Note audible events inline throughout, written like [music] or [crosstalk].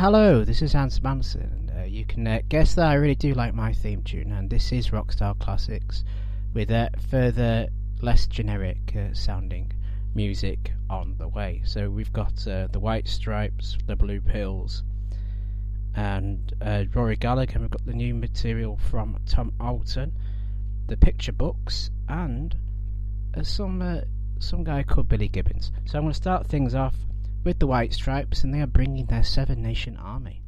Hello, this is Hans Manson, uh, you can uh, guess that I really do like my theme tune, and this is Rockstar Classics with uh, further, less generic uh, sounding music on the way. So we've got uh, the White Stripes, the Blue Pills, and uh, Rory Gallagher, and we've got the new material from Tom Auton, the Picturebooks, and some some guy called Billy Gibbons. So I'm going to start things off with the White Stripes, and they are bringing their Seven Nation Army.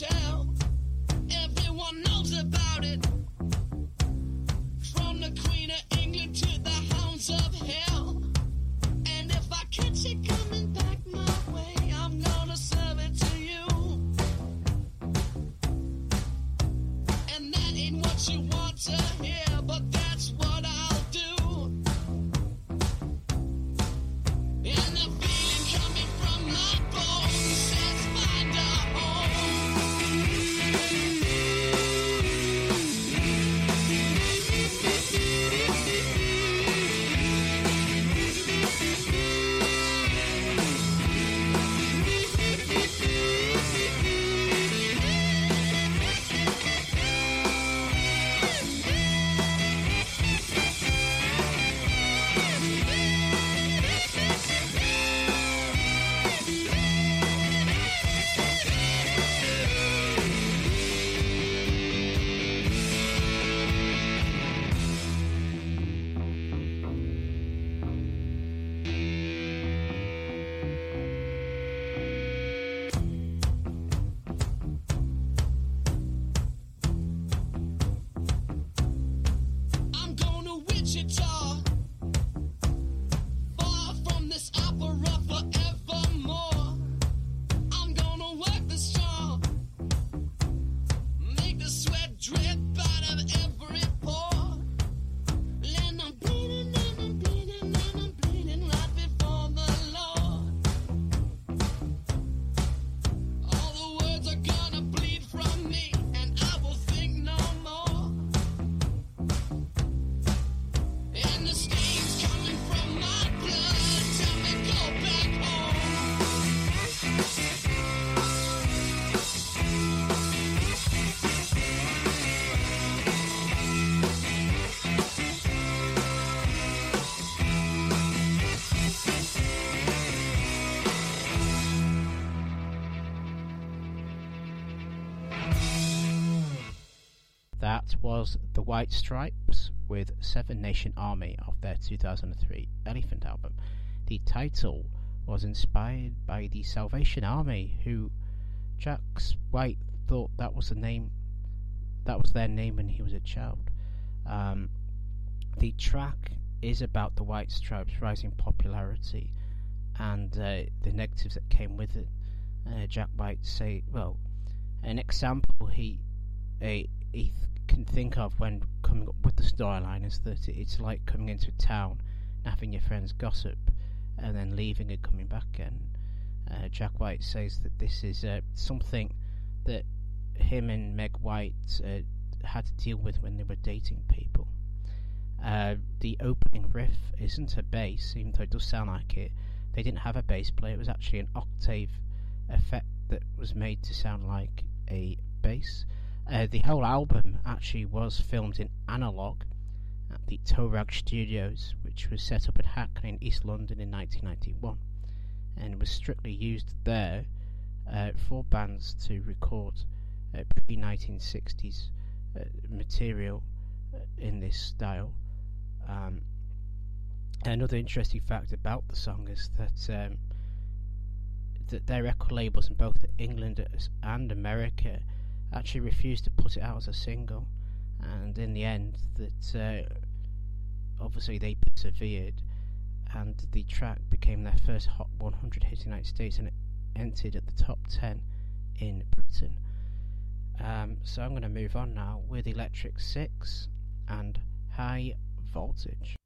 downtown. White Stripes with Seven Nation Army off their 2003 Elephant album. The title was inspired by the Salvation Army, who Jack White thought that was the name, that was their name when he was a child. Um, the track is about the White Stripes' rising popularity and uh, the negatives that came with it. Uh, Jack White say, well, an example he uh, he can think of when coming up with the storyline is that it's like coming into a town and having your friends gossip and then leaving and coming back again. Uh, Jack White says that this is uh, something that him and Meg White uh, had to deal with when they were dating people. Uh, the opening riff isn't a bass, even though it does sound like it. They didn't have a bass player, it was actually an octave effect that was made to sound like a bass. Uh, the whole album actually was filmed in analog at the Toe Rag Studios, which was set up at Hackney in East London in 1991, and was strictly used there uh, for bands to record uh, pre 1960s uh, material uh, in this style. Um, another interesting fact about the song is that um, that their record labels in both England and America actually refused to put it out as a single, and in the end, that uh, obviously they persevered, and the track became their first Hot 100 hit in the United States, and it entered at the top 10 in Britain. Um, so I'm going to move on now with Electric Six and High Voltage.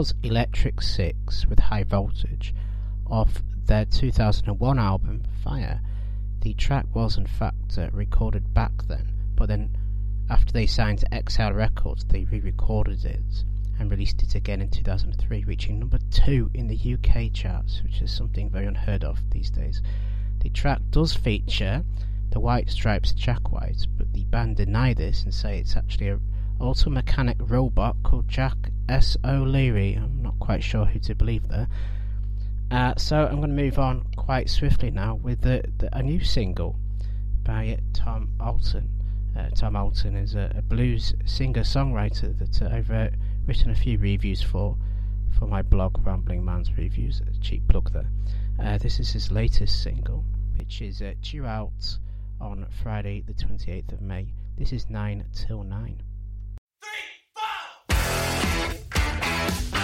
Was Electric Six with High Voltage off their 2001 album Fire. The track was in fact uh, recorded back then, but then after they signed to XL Records, they re recorded it and released it again in 2003, reaching number two in the UK charts, which is something very unheard of these days. The track does feature the White Stripes Jack White, but the band deny this and say it's actually a auto mechanic robot called Jack S. O'Leary. I'm not quite sure who to believe there. Uh, so I'm going to move on quite swiftly now with the, the, a new single by Tom Auton. Uh, Tom Auton is a, a blues singer-songwriter that uh, I've uh, written a few reviews for for my blog Rambling Man's Reviews. A cheap plug there. Uh, this is his latest single, which is uh, due out on Friday, the 28th of May. This is 9 till 9. If yeah.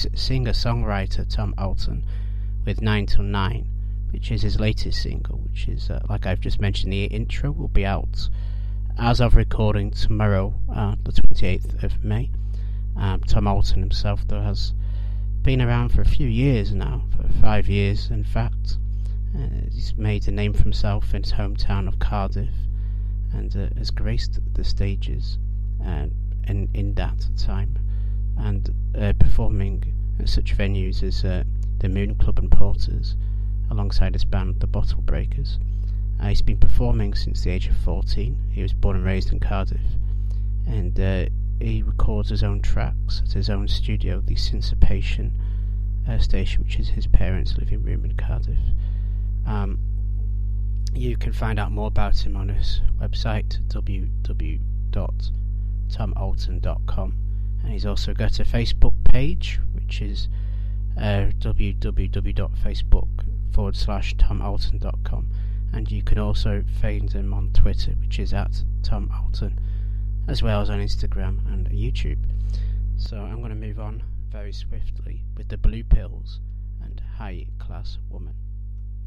Blues singer songwriter Tom Auton with 9 till 9, which is his latest single, which is, uh, like I've just mentioned, the intro will be out as of recording tomorrow, uh, the 28th of May. Um, Tom Auton himself, though, has been around for a few years now, for five years, in fact. Uh, he's made a name for himself in his hometown of Cardiff and uh, has graced the stages uh, in, in that time and uh, performing at such venues as uh, the Moon Club and Porters, alongside his band The Bottle Breakers. Uh, he's been performing since the age of 14. He was born and raised in Cardiff, and uh, he records his own tracks at his own studio, the Syncopation uh, Station, which is his parents' living room in Cardiff. Um, you can find out more about him on his website www.tomauton.com he's also got a Facebook page which is uh, www.facebook forward slash tomauton.com and you can also find him on Twitter which is at Tom Auton as well as on Instagram and YouTube. So I'm going to move on very swiftly with the Blue Pills and High Class Woman.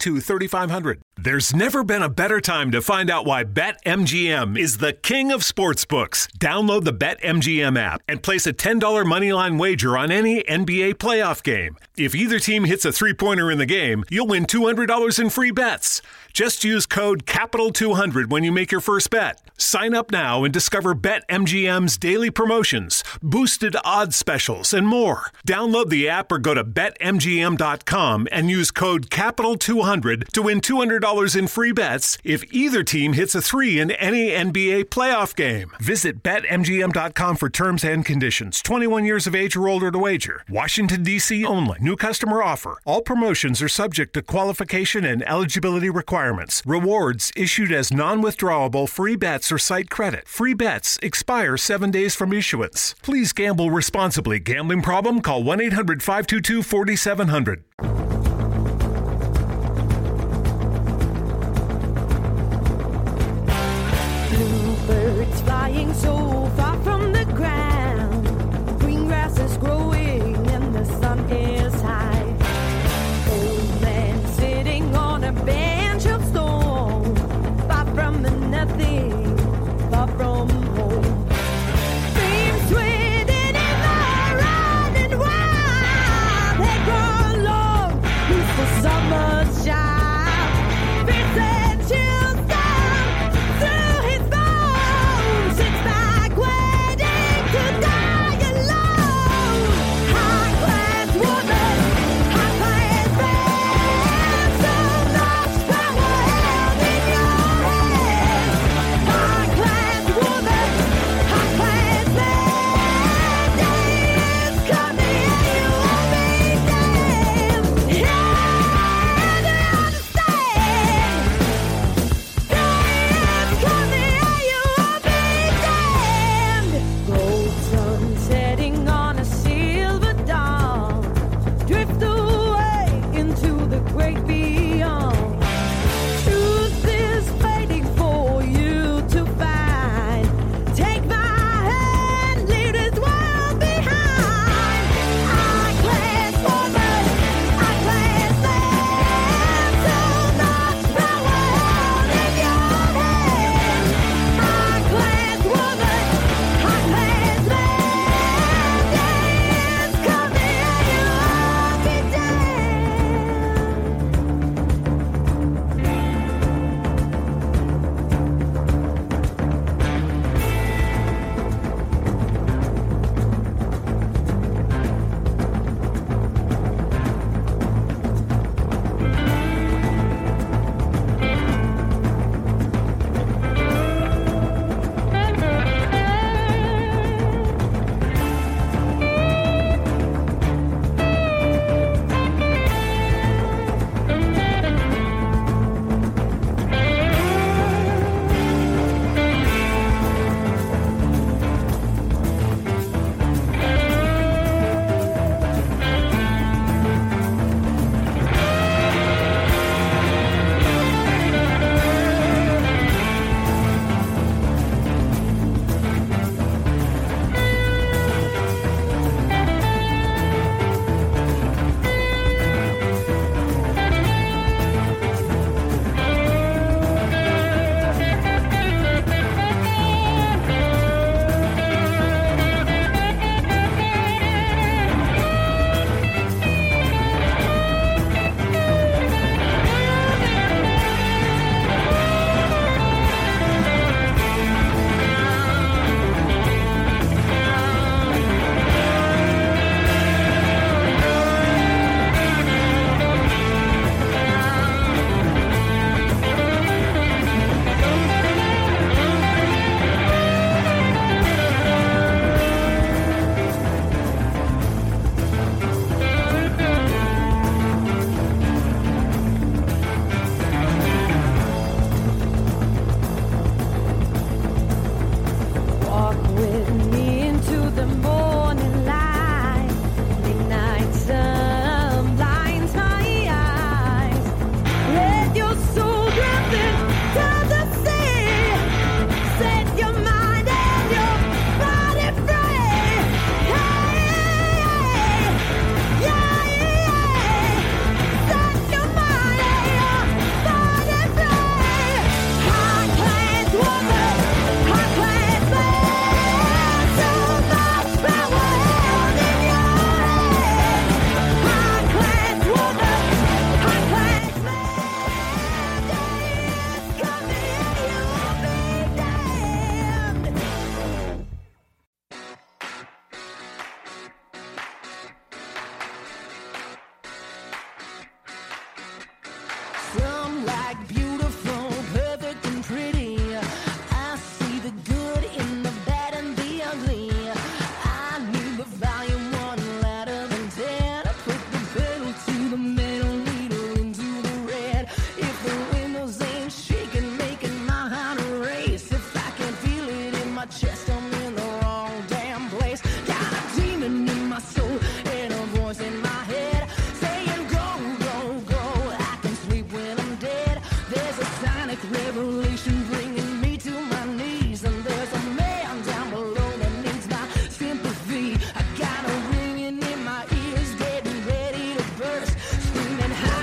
3500. There's never been a better time to find out why BetMGM is the king of sportsbooks. Download the BetMGM app and place a $10 moneyline wager on any NBA playoff game. If either team hits a three-pointer in the game, you'll win $200 in free bets. Just use code CAPITAL200 when you make your first bet. Sign up now and discover BetMGM's daily promotions, boosted odds specials, and more. Download the app or go to BetMGM.com and use code CAPITAL200 to win $200 in free bets if either team hits a three in any NBA playoff game. Visit BetMGM.com for terms and conditions. 21 years of age or older to wager. Washington, D.C. only. New customer offer. All promotions are subject to qualification and eligibility requirements. Rewards issued as non withdrawable free bets or site credit. Free bets expire seven days from issuance. Please gamble responsibly. Gambling problem? Call 1 800 522 4700.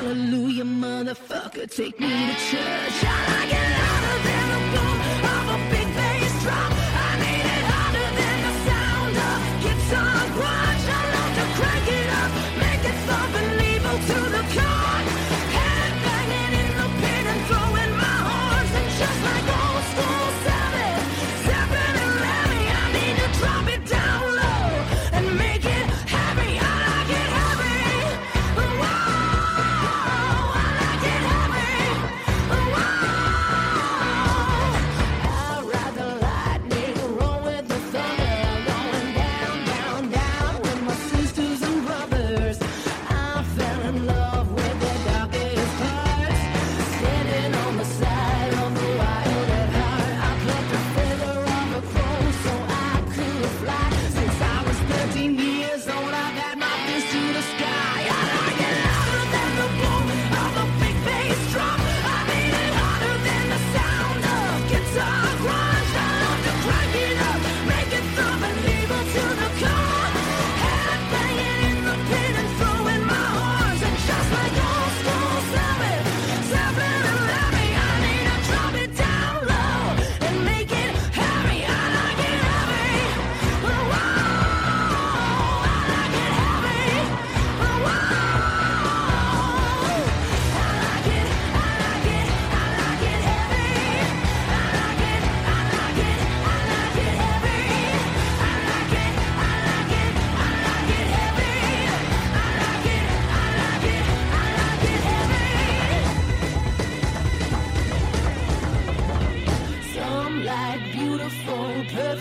Hallelujah, motherfucker, take me to church. I like it louder than a woman.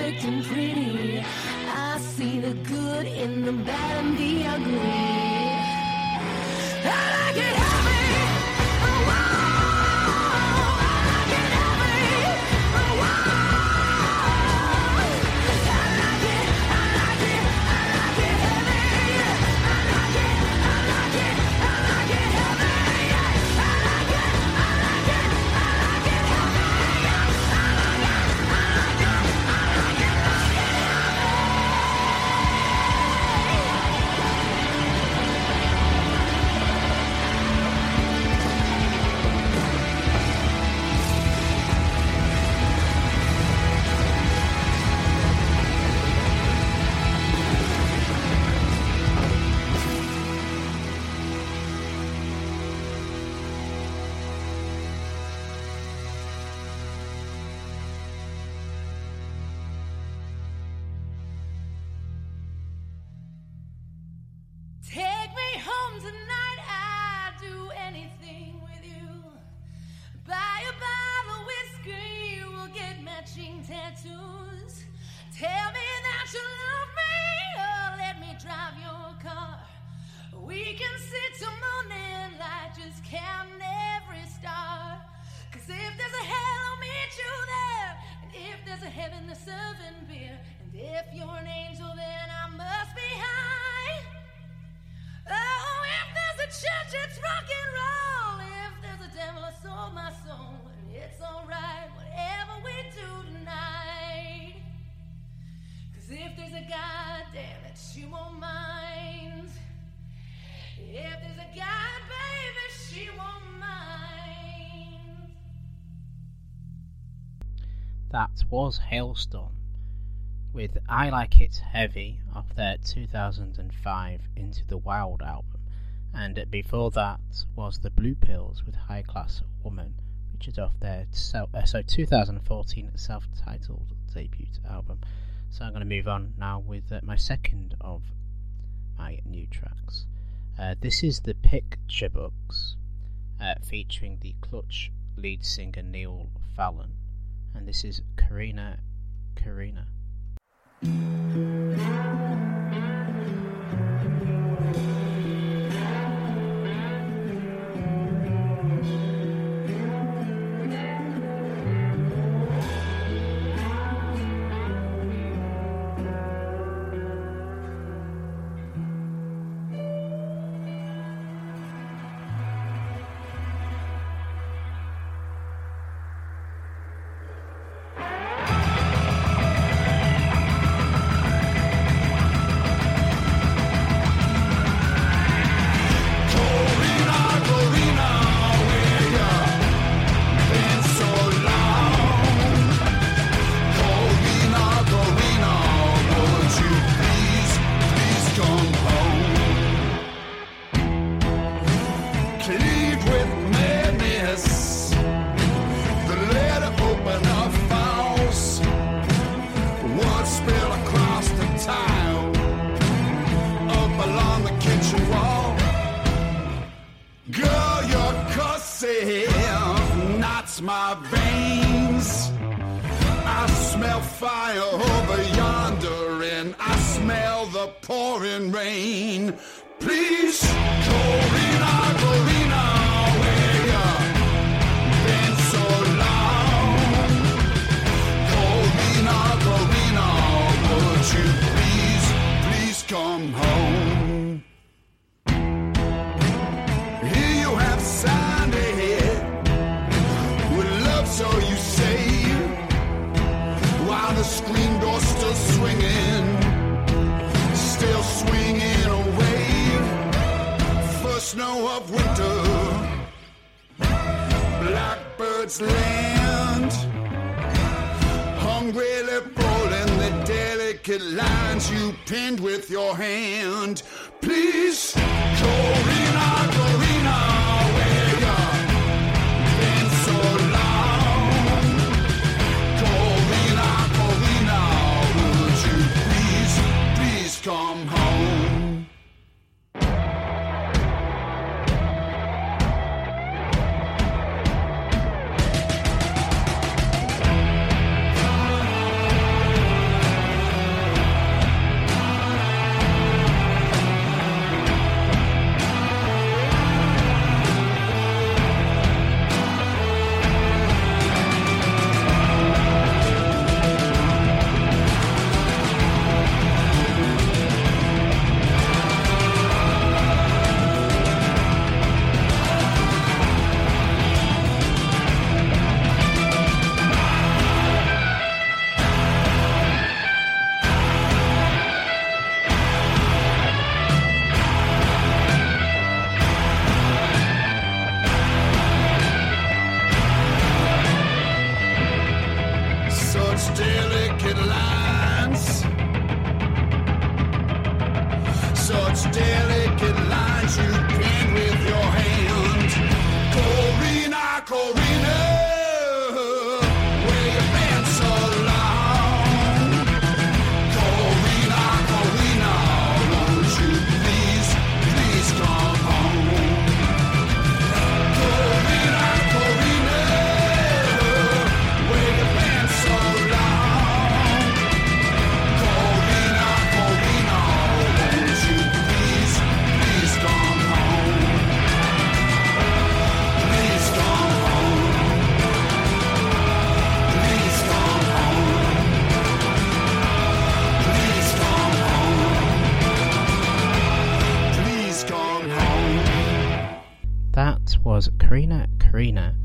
perfect and pretty. I see the good in the bad and the ugly. I like it. That was Halestorm with I Like It Heavy off their 2005 Into the Wild album, and before that was The Blue Pills with High Class Woman, which is off their so, uh, so 2014 self titled debut album. So I'm going to move on now with uh, my second of my new tracks. Uh, this is The Picturebooks uh, featuring the clutch lead singer Neil Fallon and this is Corina Corina. Smell the pouring rain. Please, Corina, Corina, of winter, blackbirds land, hungrily folding the delicate lines you pinned with your hand. Please, Corina, Corina, delicate lines. Such delicate lines you pin with your hand. Corina, Corina, Corina Corina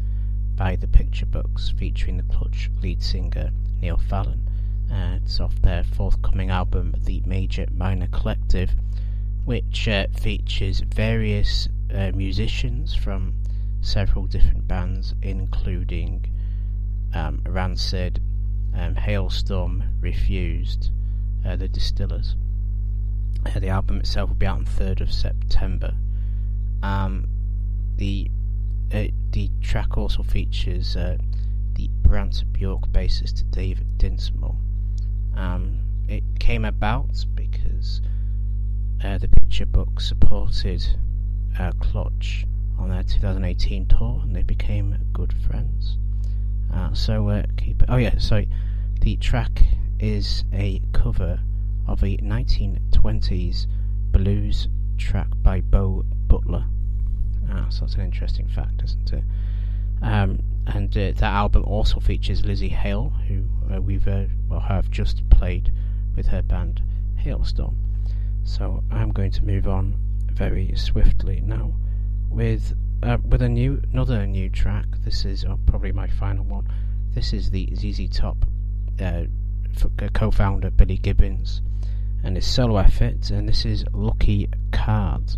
by the Picturebooks featuring the Clutch lead singer Neil Fallon. Uh, it's off their forthcoming album, The Major Minor Collective, which uh, features various uh, musicians from several different bands, including um, Rancid, um, Halestorm, Refused, uh, The Distillers. Uh, the album itself will be out on 3rd of September. Um, the uh, the track also features uh, the Brant Bjork bassist David Dinsmore. Um, it came about because uh, the picture book supported uh, Clutch on their 2018 tour, and they became good friends. Uh, so uh, keep. Oh yeah, sorry. The track is a cover of a 1920s blues track by Bo. So that's an interesting fact, isn't it? Um, and uh, that album also features Lzzy Hale, who uh, we've uh, well have just played with her band Halestorm. So I'm going to move on very swiftly now with uh, with a new another new track. This is uh, probably my final one. This is the ZZ Top uh, co-founder Billy Gibbons and his solo effort, and this is Lucky Card.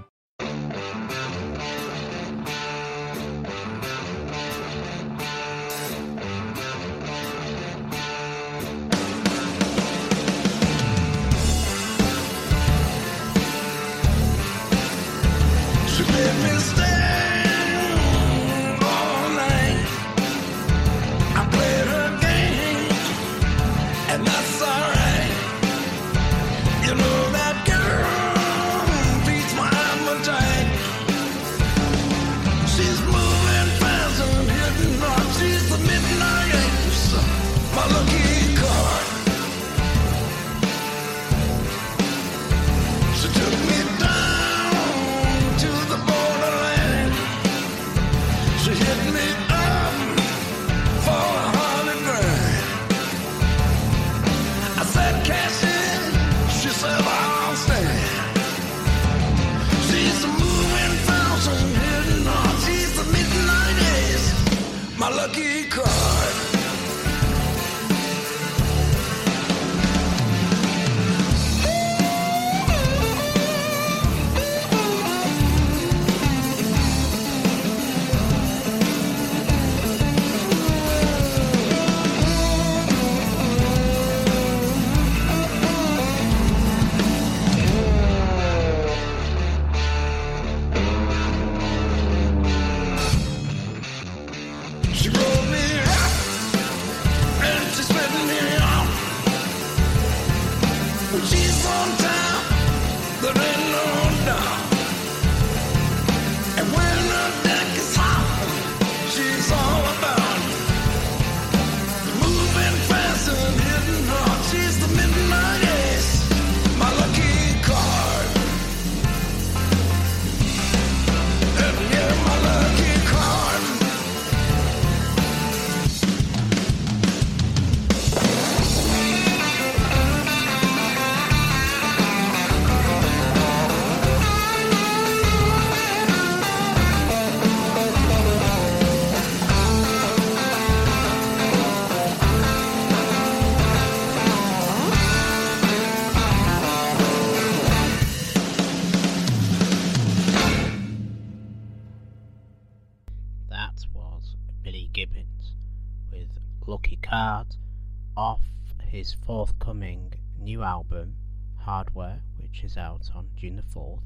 Out on June the 4th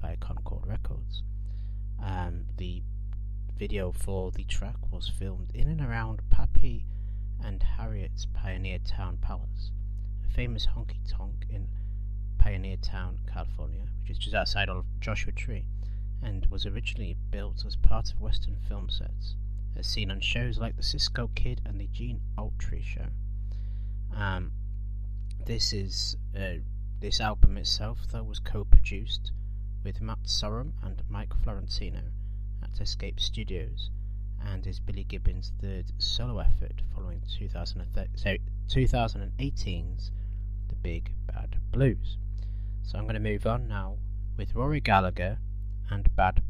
by Concord Records. Um, the video for the track was filmed in and around Pappy and Harriet's Pioneertown Palace, a famous honky tonk in Pioneertown, California, which is just outside of Joshua Tree, and was originally built as part of Western film sets, as seen on shows like The Cisco Kid and The Gene Autry Show. Um, this is uh, this album itself, though, was co-produced with Matt Sorum and Mike Fiorentino at Escape Studios, and is Billy Gibbons' third solo effort following 2018's The Big Bad Blues. So I'm going to move on now with Rory Gallagher and Bad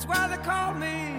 That's why they call me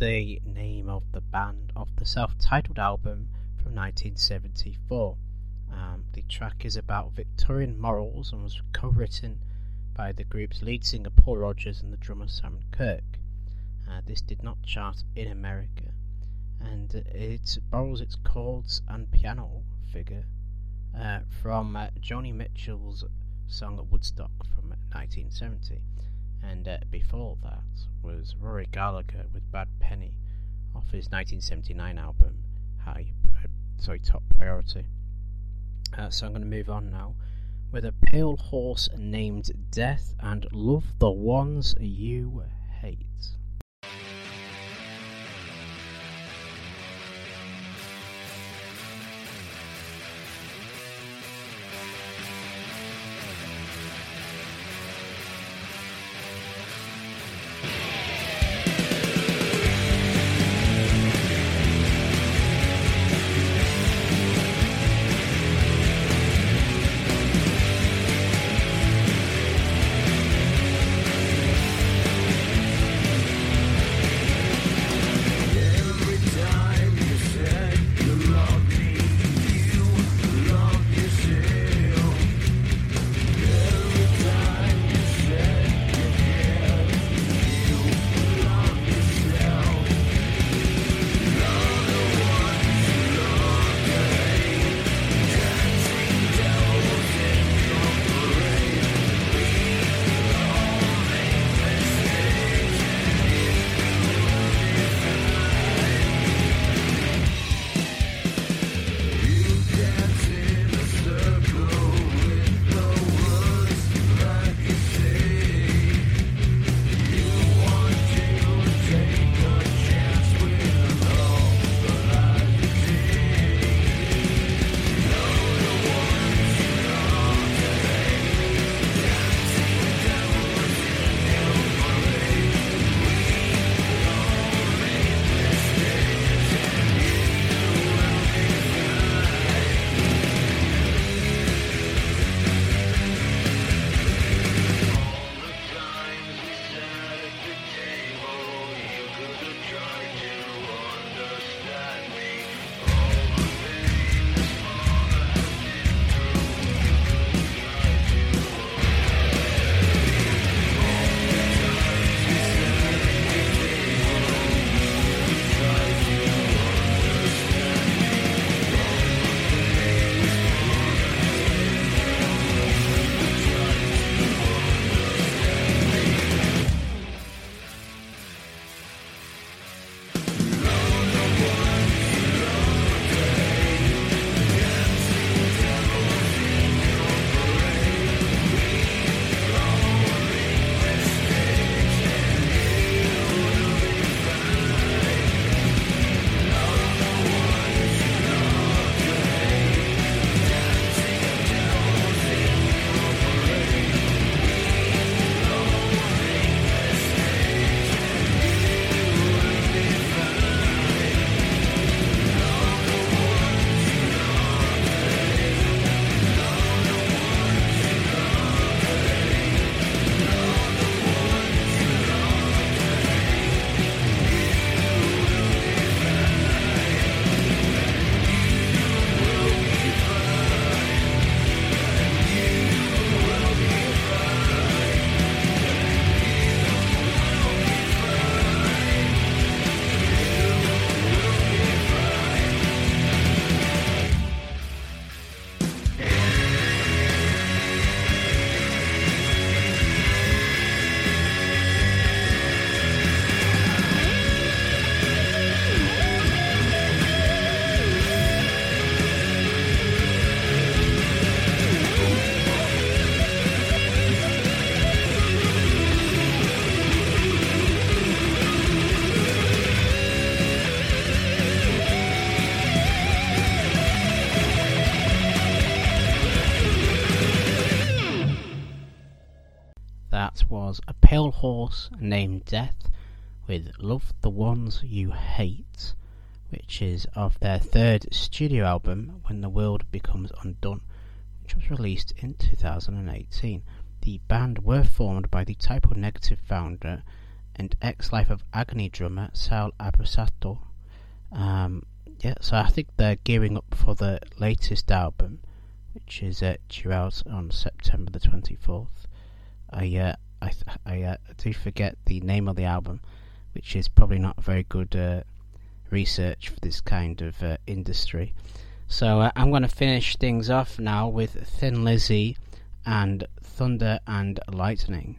the name of the band of the self titled album from 1974. Um, the track is about Victorian morals and was co written by the group's lead singer Paul Rodgers and the drummer Simon Kirke. Uh, this did not chart in America and it borrows its chords and piano figure uh, from uh, Joni Mitchell's song at Woodstock from 1970, and uh, before that was Rory Gallagher with Bad Penny off his 1979 album High, uh, sorry, Top Priority. Uh, so I'm going to move on now with a pale horse named Death and Love the Ones You hate. Horse named Death with Love the Ones You Hate, which is of their third studio album, When the World Becomes Undone, which was released in 2018. The band were formed by the Type O Negative founder and ex Life of Agony drummer Sal Abruscato. Um, yeah, so I think they're gearing up for the latest album, which is uh, due out on September the 24th. I uh, I I uh, do forget the name of the album, which is probably not very good uh, research for this kind of uh, industry. So uh, I'm going to finish things off now with Thin Lizzy and Thunder and Lightning.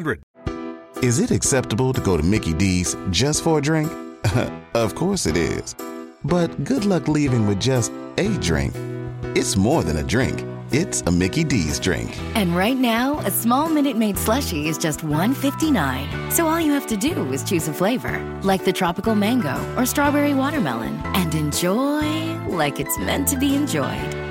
888 532 3500. Is it acceptable to go to Mickey D's just for a drink? [laughs] of course it is. But good luck leaving with just a drink. It's more than a drink. It's a Mickey D's drink. And right now, a small Minute Maid slushie is just $1.59. So all you have to do is choose a flavor, like the tropical mango or strawberry watermelon, and enjoy like it's meant to be enjoyed.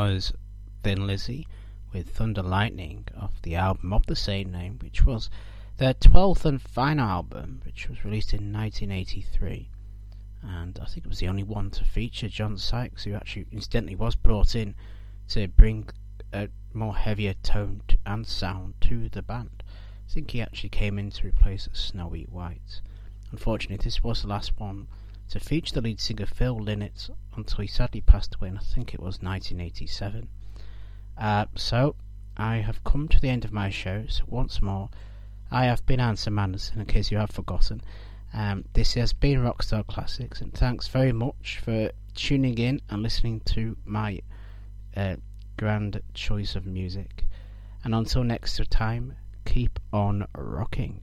Was Thin Lizzy with Thunder Lightning off the album of the same name, which was their 12th and final album, which was released in 1983. And I think it was the only one to feature John Sykes, who actually incidentally was brought in to bring a more heavier tone and sound to the band. I think he actually came in to replace Snowy White. Unfortunately, this was the last one to feature the lead singer Phil Lynott until he sadly passed away in I think it was 1987. Uh, so, I have come to the end of my show, so once more, I have been Anson Manderson, in case you have forgotten. Um, this has been Rockstar Classics, and thanks very much for tuning in and listening to my uh, grand choice of music. And until next time, keep on rocking.